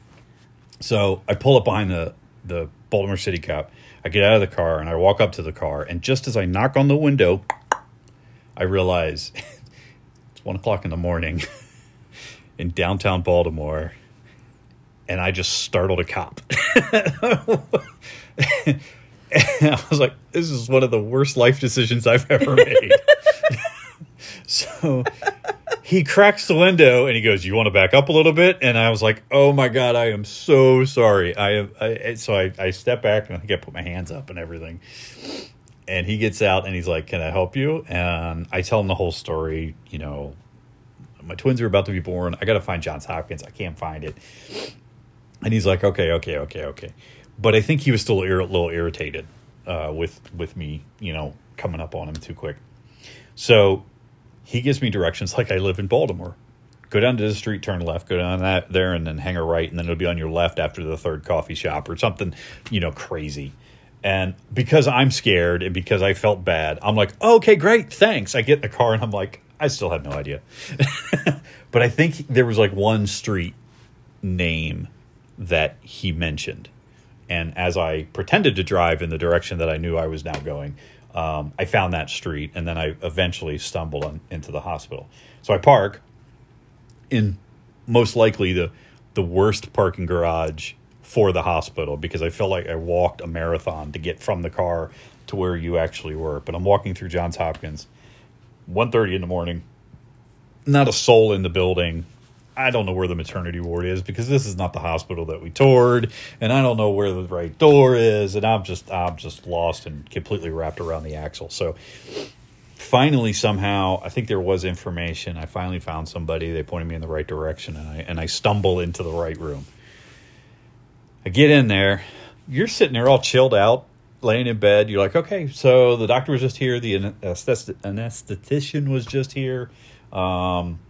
So I pull up behind the, the Baltimore City cop. I get out of the car and I walk up to the car. And just as I knock on the window, I realize it's one o'clock in the morning in downtown Baltimore. And I just startled a cop. I was like, this is one of the worst life decisions I've ever made. so he cracks the window and he goes, You want to back up a little bit? And I was like, Oh my God, I am so sorry. I have, I, so I, I step back and I put my hands up and everything. And he gets out and he's like, Can I help you? And I tell him the whole story. You know, my twins are about to be born. I got to find Johns Hopkins. I can't find it. And he's like, Okay, okay, okay, okay but I think he was still a little irritated uh, with with me, you know, coming up on him too quick. So he gives me directions like I live in Baltimore. go down to the street, turn left, go down that there, and then hang a right, and then it'll be on your left after the third coffee shop or something, you know, crazy. And because I'm scared and because I felt bad, I'm like, okay, great, thanks. I get in the car and I'm like, I still have no idea. but I think there was like one street name that he mentioned. And as I pretended to drive in the direction that I knew I was now going, um, I found that street and then I eventually stumbled on, into the hospital. So I park in most likely the the worst parking garage for the hospital because I felt like I walked a marathon to get from the car to where you actually were. But I'm walking through Johns Hopkins, 1.30 in the morning. Not a soul in the building. I don't know where the maternity ward is because this is not the hospital that we toured, and I don't know where the right door is, and I'm just I'm just lost and completely wrapped around the axle. So finally somehow I think there was information. I finally found somebody. They pointed me in the right direction, and I and I stumble into the right room. I get in there. You're sitting there all chilled out, laying in bed. You're like, okay, so the doctor was just here. The anesthetician was just here. Um,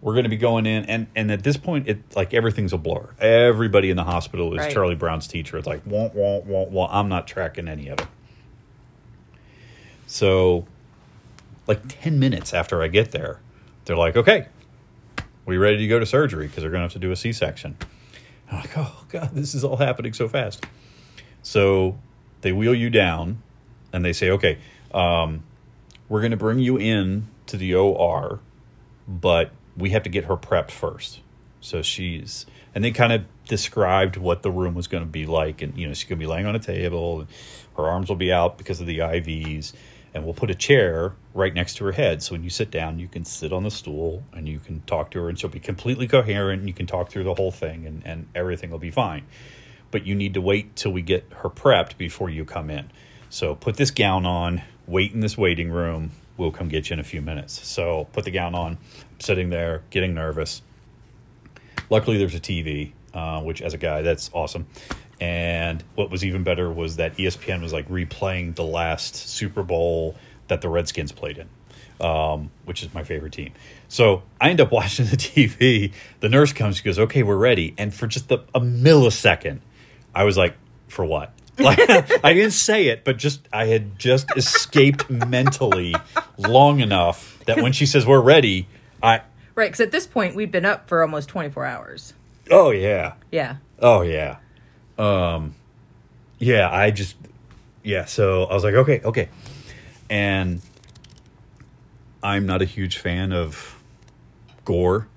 we're going to be going in, and and at this point, it like everything's a blur. Everybody in the hospital is Right. Charlie Brown's teacher. It's like, won't, won't, won't, won't. I'm not tracking any of it. So, like ten minutes after I get there, they're like, okay, we ready to go to surgery because they're going to have to do a C-section. I'm like, oh god, this is all happening so fast. So they wheel you down, and they say, okay, um, we're going to bring you in to the OR, but we have to get her prepped first. So she's, and they kind of described what the room was going to be like, and you know she's going to be laying on a table, and her arms will be out because of the IVs, and we'll put a chair right next to her head. So when you sit down, you can sit on the stool and you can talk to her, and she'll be completely coherent. And you can talk through the whole thing, and and everything will be fine. But you need to wait till we get her prepped before you come in. So put this gown on, wait in this waiting room. We'll come get you in a few minutes. So put the gown on, sitting there, getting nervous. Luckily, there's a TV, uh, which as a guy, that's awesome. And what was even better was that ESPN was like replaying the last Super Bowl that the Redskins played in, um, which is my favorite team. So I end up watching the TV. The nurse comes, she goes, "Okay, we're ready." And for just a, a millisecond, I was like, "For what?" Like I didn't say it, but just I had just escaped mentally long enough that when she says we're ready, I Right, because at this point we'd been up for almost 24 hours. oh yeah, Yeah. Oh yeah. Um yeah, I just yeah, so I was like, okay, okay. And I'm not a huge fan of gore.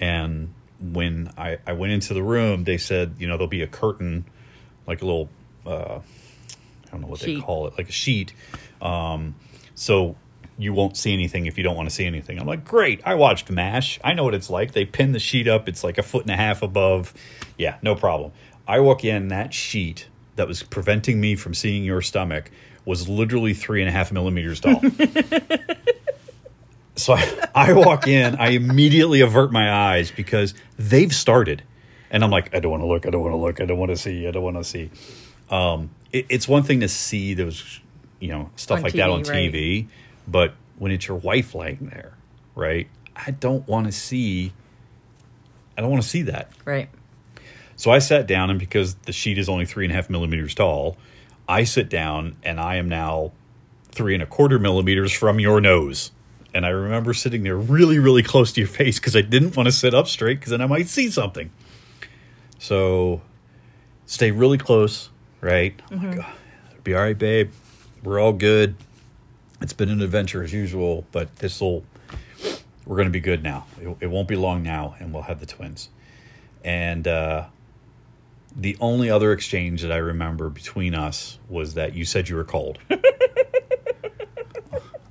And when I, I went into the room, they said, you know, there'll be a curtain, like a little uh I don't know what they call it, like a sheet. Um so you won't see anything if you don't want to see anything. I'm like, great. I watched MASH. I know what it's like. They pin the sheet up. It's like a foot and a half above. Yeah, no problem. I walk in, that sheet that was preventing me from seeing your stomach was literally three and a half millimeters tall. so I, I walk in, I immediately avert my eyes because they've started. And I'm like, I don't want to look. I don't want to look. I don't want to see. I don't want to see. Um, it, it's one thing to see those, you know, stuff On like that on right. TV, but when it's your wife laying there, right? I don't want to see. I don't want to see that. Right. So I sat down, and because the sheet is only three and a half millimeters tall, I sit down, and I am now three and a quarter millimeters from your nose. And I remember sitting there really, really close to your face because I didn't want to sit up straight because then I might see something. So stay really close, right? Like, "Oh, be all right, babe. We're all good. It's been an adventure as usual, but this will, we're going to be good now. It, it won't be long now, and we'll have the twins. And uh, the only other exchange that I remember between us was that you said you were cold.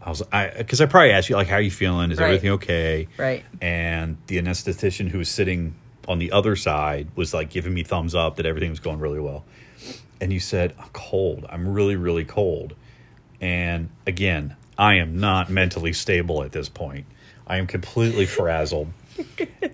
I was, I because I probably asked you like, "How are you feeling? Is Right. everything okay?" Right. And the anesthetician who was sitting on the other side was like giving me thumbs up that everything was going really well. And you said, "I'm cold. I'm really, really cold." And again, I am not mentally stable at this point. I am completely frazzled.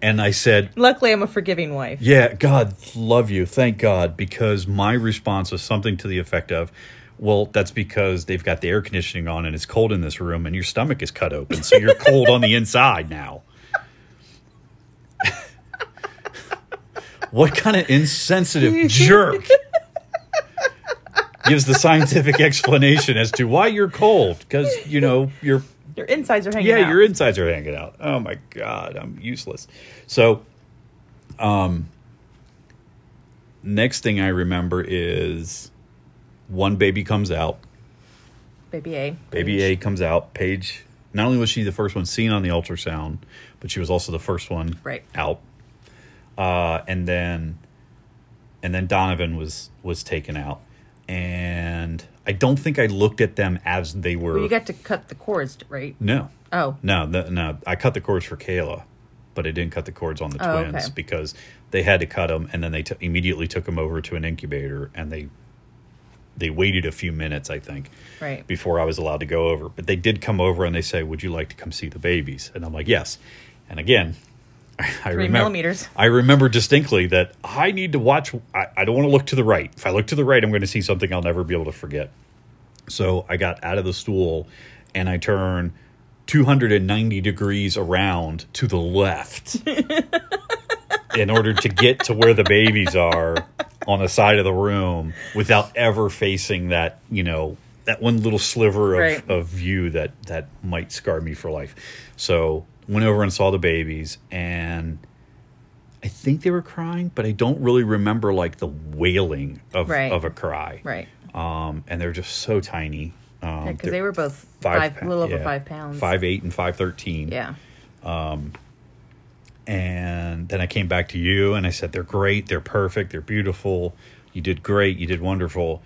and I said, Luckily, I'm a forgiving wife. yeah, God love you. Thank God. Because my response was something to the effect of, well, that's because they've got the air conditioning on and it's cold in this room and your stomach is cut open. So you're cold on the inside now. what kind of insensitive jerk gives the scientific explanation as to why you're cold? Because you know you're Your insides are hanging out. yeah, out. your insides are hanging out. Oh my god, I'm useless. So, um, next thing I remember is one baby comes out. Baby A. Baby A comes out. Paige. Not only was she the first one seen on the ultrasound, but she was also the first one Right. out. Uh, and then, and then Donovan was was taken out, and I don't think I looked at them as they were. Well, you got to cut the cords, right? no, Oh, no, the, no. I cut the cords for Kayla, but I didn't cut the cords on the Oh, twins okay. because they had to cut them, and then they t- immediately took them over to an incubator, and they they waited a few minutes, I think, right. before I was allowed to go over. But they did come over and they say, "Would you like to come see the babies?" And I'm like, "Yes." And again, I Three remember, millimeters. I remember distinctly that I need to watch. I, I don't want to look to the right. If I look to the right, I'm going to see something I'll never be able to forget. So I got out of the stool and I turned 290 degrees around to the left in order to get to where the babies are on the side of the room without ever facing that, you know, that one little sliver of, Right. of view that that might scar me for life. So went over and saw the babies and I think they were crying, but I don't really remember like the wailing of Right. of a cry. Right. Um, and they're just so tiny. Um, Because they were both five, a little over yeah, five pounds. five eight and five thirteen. Yeah. Um, And then I came back to you and I said, they're great. They're perfect. They're beautiful. You did great. You did wonderful.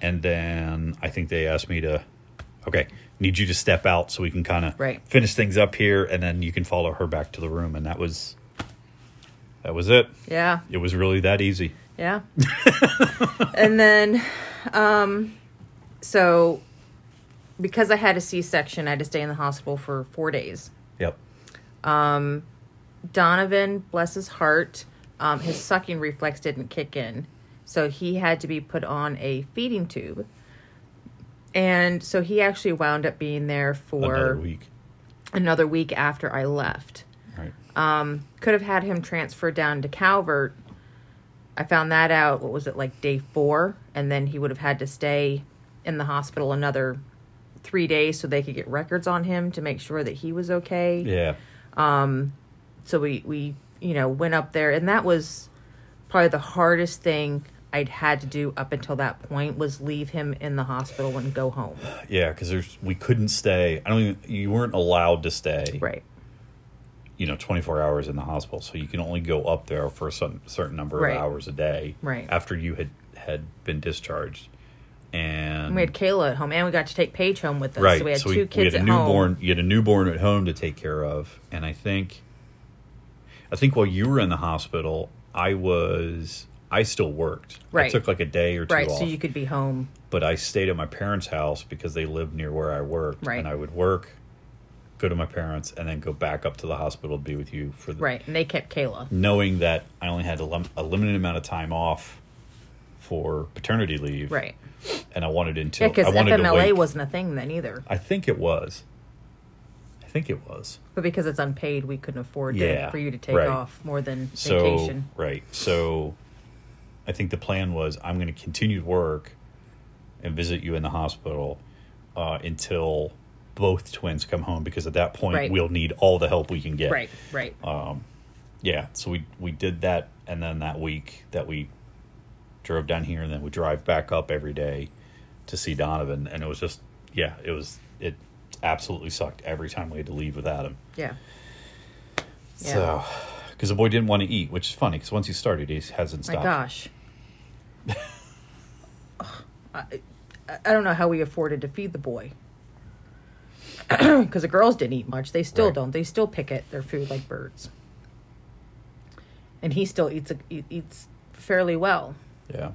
And then I think they asked me to, okay, need you to step out so we can kind of Right. finish things up here. And then you can follow her back to the room. And that was, that was it. Yeah. It was really that easy. Yeah. and then, um, so because I had a C section, I had to stay in the hospital for four days. Yep. um Donovan, bless his heart, um, his sucking reflex didn't kick in. So he had to be put on a feeding tube. And so he actually wound up being there for Another week. another week after I left. Right. Um, could have had him transferred down to Calvert. I found that out, what was it, like day four? And then he would have had to stay in the hospital another three days so they could get records on him to make sure that he was okay. yeah. Um, So we, we, you know, went up there, and that was probably the hardest thing I'd had to do up until that point was leave him in the hospital and go home. Yeah. Cause there's, we couldn't stay. I don't even, you weren't allowed to stay. Right. you know 24 hours in the hospital so you can only go up there for a certain, certain number Right. of hours a day Right. after you had had been discharged and We had Kayla at home, and we got to take Paige home with us. right So we had two we, kids we had a at newborn home. you had a newborn at home to take care of and i think i think while you were in the hospital i was i still worked Right. took like a day or two Right, off so you could be home. but i stayed at my parents house because they lived near where i worked Right. and i would work go to my parents and then go back up to the hospital to be with you for the Right, and they kept Kayla. knowing that I only had a, lim- a limited amount of time off for paternity leave, Right. And I wanted until Yeah, because I wanted to FMLA wait. wasn't a thing then either. I think it was. I think it was. But because it's unpaid, we couldn't afford Yeah, for you to take right. off more than So vacation. right. So I think the plan was I'm going to continue to work and visit you in the hospital uh, until both twins come home because at that point Right. we'll need all the help we can get. Right, right. yeah so we we did that and then that week that we drove down here and then we drive back up every day to see donovan and it was just yeah it was it absolutely sucked every time we had to leave without him yeah. Yeah. so because the boy didn't want to eat which is funny because once he started he hasn't stopped. My gosh. I, I don't know how we afforded to feed the boy. Because the girls didn't eat much. They still Right. don't. They still pick at their food like birds. And he still eats a, eats fairly well. yeah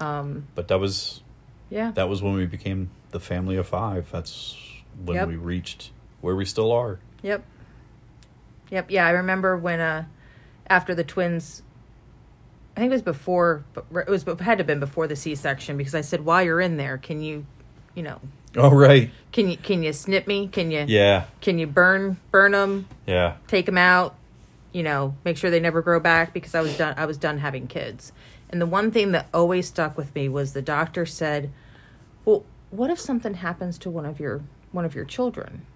um but that was Yeah. that was when we became the family of five that's when Yep. we reached where we still are Yep. Yep. Yeah, I remember when uh after the twins I think it was before it was it had to have been before the C-section because I said while you're in there, can you, you know, oh right can you can you snip me? Can you yeah can you burn burn them, yeah take them out, you know, make sure they never grow back because I was done I was done having kids. And the one thing that always stuck with me was the doctor said, "Well, what if something happens to one of your one of your children?"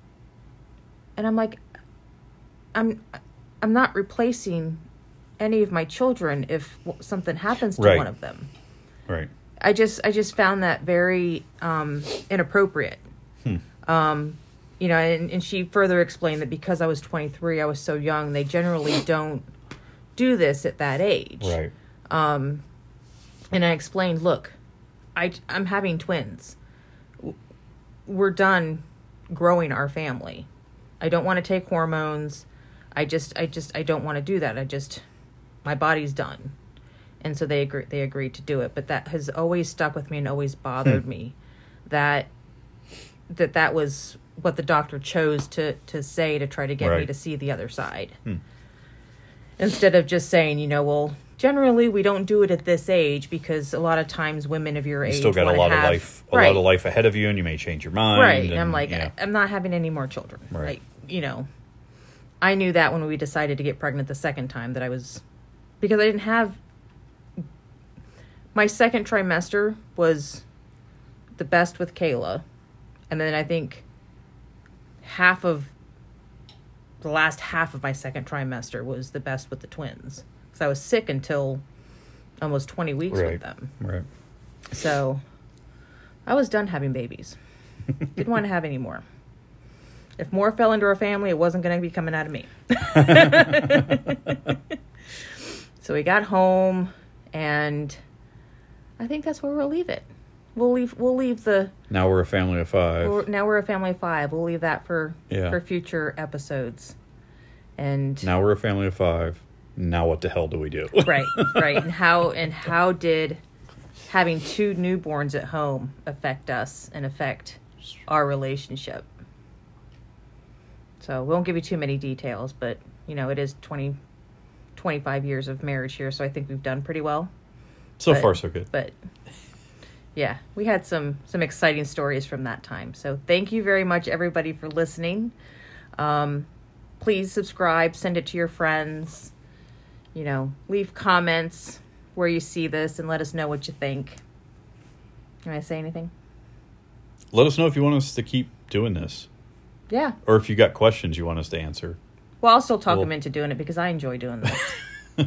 And I'm like I'm I'm not replacing any of my children if something happens to Right. one of them. Right. I just I just found that very um, inappropriate. Um, you know, and, and she further explained that because I was 23, I was so young, they generally don't do this at that age. Right. Um, And I explained, look, I I'm having twins. We're done growing our family. I don't want to take hormones. I just I just I don't want to do that. I just my body's done. And so they agree they agreed to do it, but that has always stuck with me and always bothered hmm. me that that that was what the doctor chose to to say to try to get me to see the other side. Hmm. Instead of just saying, you know, well, generally we don't do it at this age because a lot of times women of your You age still got a lot have- of life, a right, lot of life ahead of you, and you may change your mind. right. And I'm like, yeah. I, am not having any more children. Right. Like, you know, I knew that when we decided to get pregnant the second time that I was because I didn't have my second trimester was the best with Kayla, and then I think half of the last half of my second trimester was the best with the twins. Because I was sick until almost 20 weeks right. with them. Right. So I was done having babies. Didn't want to have any more. If more fell into our family, it wasn't going to be coming out of me. so we got home, and I think that's where we'll leave it. We'll leave. We'll leave the. Now we're a family of 5 We're, now we're a family of five. We'll leave that for Yeah. for future episodes. And now we're a family of five. Now what the hell do we do? right right and how and how did having two newborns at home affect us and affect our relationship so we won't give you too many details but you know it is 20 25 years of marriage here so i think we've done pretty well. So But- far, so good. but yeah we had some some exciting stories from that time. So thank you very much everybody for listening. Um, please subscribe send it to your friends. You know leave comments where you see this and let us know what you think. Can i say anything? Let us know if you want us to keep doing this, yeah. Or if you got questions you want us to answer. Well i'll still talk Well- them into doing it because i enjoy doing this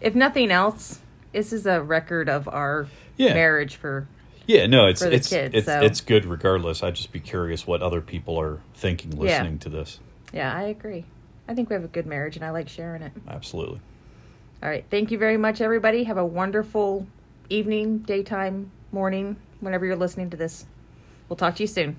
if nothing else this is a record of our Yeah. marriage for Yeah, no, it's it's kids, it's so- it's good regardless. I'd just be curious what other people are thinking listening to this. yeah i agree i think we have a good marriage and i like sharing it Absolutely. All right. Thank you very much, everybody. Have a wonderful evening, daytime, morning, whenever you're listening to this. We'll talk to you soon.